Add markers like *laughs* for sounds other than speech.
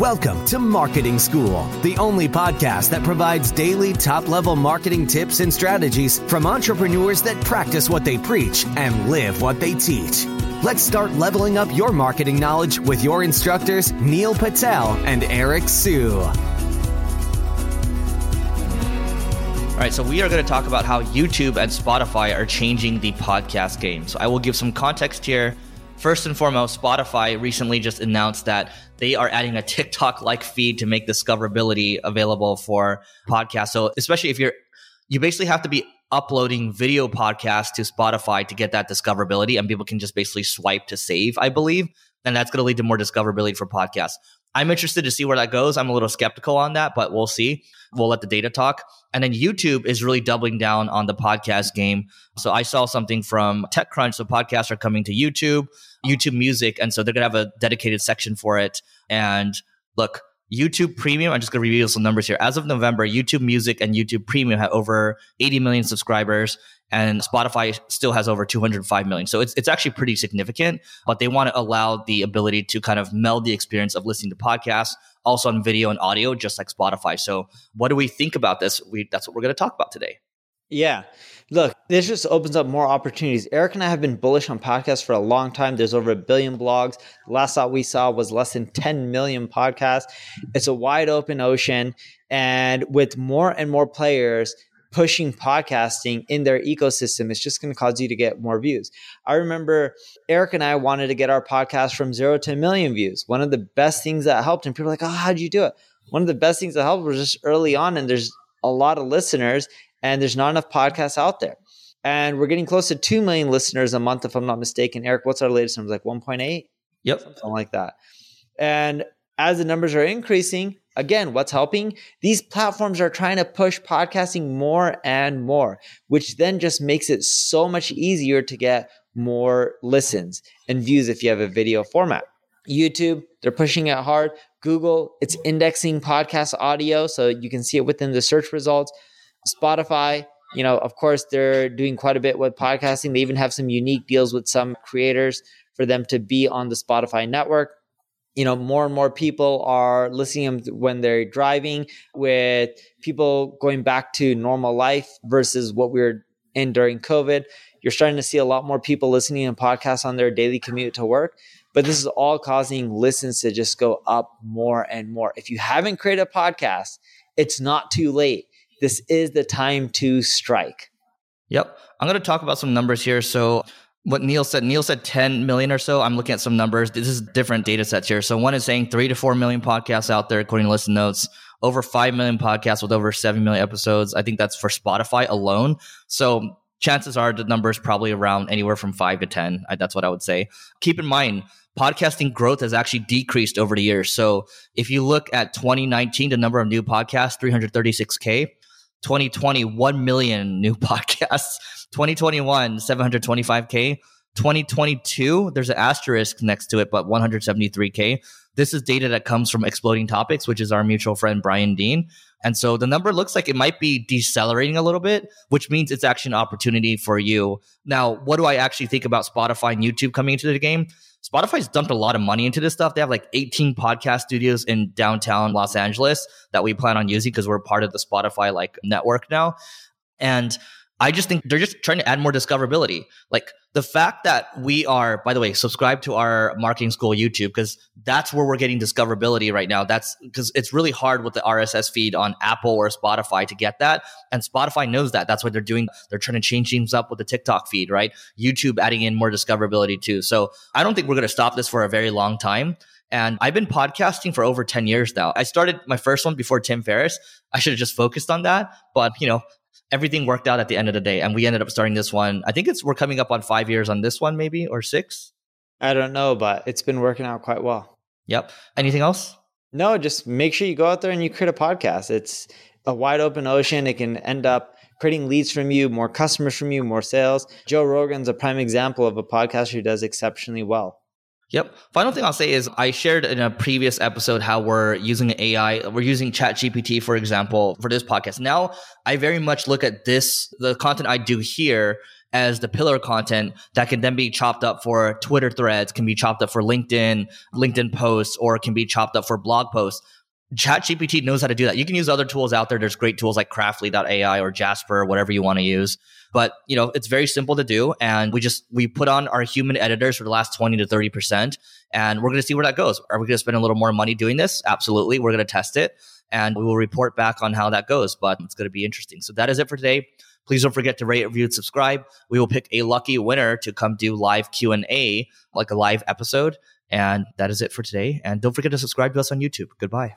Welcome to Marketing School, the only podcast that provides daily top level marketing tips and strategies from entrepreneurs that practice what they preach and live what they teach. Let's start leveling up your marketing knowledge with your instructors, Neil Patel and Eric Siu. All right, so we are going to talk about how YouTube and Spotify are changing the podcast game. So I will give some context here. First and foremost, Spotify recently just announced that they are adding a TikTok like feed to make discoverability available for podcasts. So, especially if you're, you basically have to be uploading video podcasts to Spotify to get that discoverability, and people can just basically swipe to save, I believe. And that's going to lead to more discoverability for podcasts. I'm interested to see where that goes. I'm a little skeptical on that, but we'll see. We'll let the data talk. And then YouTube is really doubling down on the podcast game. So I saw something from TechCrunch. So podcasts are coming to YouTube, YouTube Music. And so they're going to have a dedicated section for it. And look, YouTube Premium, I'm just going to reveal some numbers here. As of November, YouTube Music and YouTube Premium have over 80 million subscribers and Spotify still has over 205 million. So it's, it's actually pretty significant, but they want to allow the ability to kind of meld the experience of listening to podcasts also on video and audio, just like Spotify. So what do we think about this? We, that's what we're going to talk about today. Yeah. Look, this just opens up more opportunities. Eric and I have been bullish on podcasts for a long time. There's over a billion blogs. The last thought we saw was less than 10 million podcasts. It's a wide open ocean. And with more and more players, pushing podcasting in their ecosystem, it's just going to cause you to get more views. I remember Eric and I wanted to get our podcast from zero to a million views. One of the best things that helped, and people are like, oh, how did you do it? One of the best things that helped was just early on, and there's a lot of listeners, and there's not enough podcasts out there. And we're getting close to 2 million listeners a month, if I'm not mistaken. Eric, what's our latest number? Like 1.8? Yep. Something like that. And as the numbers are increasing, again, what's helping? These platforms are trying to push podcasting more and more, which then just makes it so much easier to get more listens and views if you have a video format. YouTube, they're pushing it hard. Google, it's indexing podcast audio so you can see it within the search results. Spotify, you know, of course, they're doing quite a bit with podcasting. They even have some unique deals with some creators for them to be on the Spotify network. You know more and more people are listening when they're driving with people going back to normal life versus what we are in during covid. You're starting to see a lot more people listening to podcasts on their daily commute to work but this is all causing listens to just go up more and more. If you haven't created a podcast it's not too late this is the time to strike yep i'm going to talk about some numbers here so what Neil said. Neil said 10 million or so. I'm looking at some numbers. This is different data sets here. So one is saying three to four million podcasts out there, according to Listen Notes. Over 5 million podcasts with over 7 million episodes. I think that's for Spotify alone. So chances are the number is probably around anywhere from 5 to 10. That's what I would say. Keep in mind, podcasting growth has actually decreased over the years. So if you look at 2019, the number of new podcasts, 336K. 2020, 1 million new *laughs* podcasts. 2021, 725K. 2022, there's an asterisk next to it, but 173K. This is data that comes from Exploding Topics, which is our mutual friend Brian Dean. And so the number looks like it might be decelerating a little bit, which means it's actually an opportunity for you. Now, what do I actually think about Spotify and YouTube coming into the game? Spotify's dumped a lot of money into this stuff. They have like 18 podcast studios in downtown Los Angeles that we plan on using because we're part of the Spotify like network now. And I just think they're just trying to add more discoverability. Like the fact that we are, by the way, subscribe to our marketing school YouTube because that's where we're getting discoverability right now. That's because it's really hard with the RSS feed on Apple or Spotify to get that. And Spotify knows that. That's what they're doing. They're trying to change things up with the TikTok feed, right? YouTube adding in more discoverability too. So I don't think we're going to stop this for a very long time. And I've been podcasting for over 10 years now. I started my first one before Tim Ferriss. I should have just focused on that. But, you know, everything worked out at the end of the day. And we ended up starting this one. I think it's we're coming up on five years on this one, maybe or six. I don't know, but it's been working out quite well. Yep. Anything else? No, just make sure you go out there and you create a podcast. It's a wide open ocean. It can end up creating leads from you, more customers from you, more sales. Joe Rogan's a prime example of a podcaster who does exceptionally well. Yep. Final thing I'll say is I shared in a previous episode how we're using AI. We're using ChatGPT, for example, for this podcast. Now I very much look at this, the content I do here as the pillar content that can then be chopped up for Twitter threads, can be chopped up for LinkedIn, LinkedIn posts, or can be chopped up for blog posts. ChatGPT knows how to do that. You can use other tools out there. There's great tools like Craftly.ai or Jasper, whatever you want to use. But you know, it's very simple to do, and we just we put on our human editors for the last twenty to thirty percent, and we're going to see where that goes. Are we going to spend a little more money doing this? Absolutely, we're going to test it, and we will report back on how that goes. But it's going to be interesting. So that is it for today. Please don't forget to rate, review, and subscribe. We will pick a lucky winner to come do live Q and A, like a live episode. And that is it for today. And don't forget to subscribe to us on YouTube. Goodbye.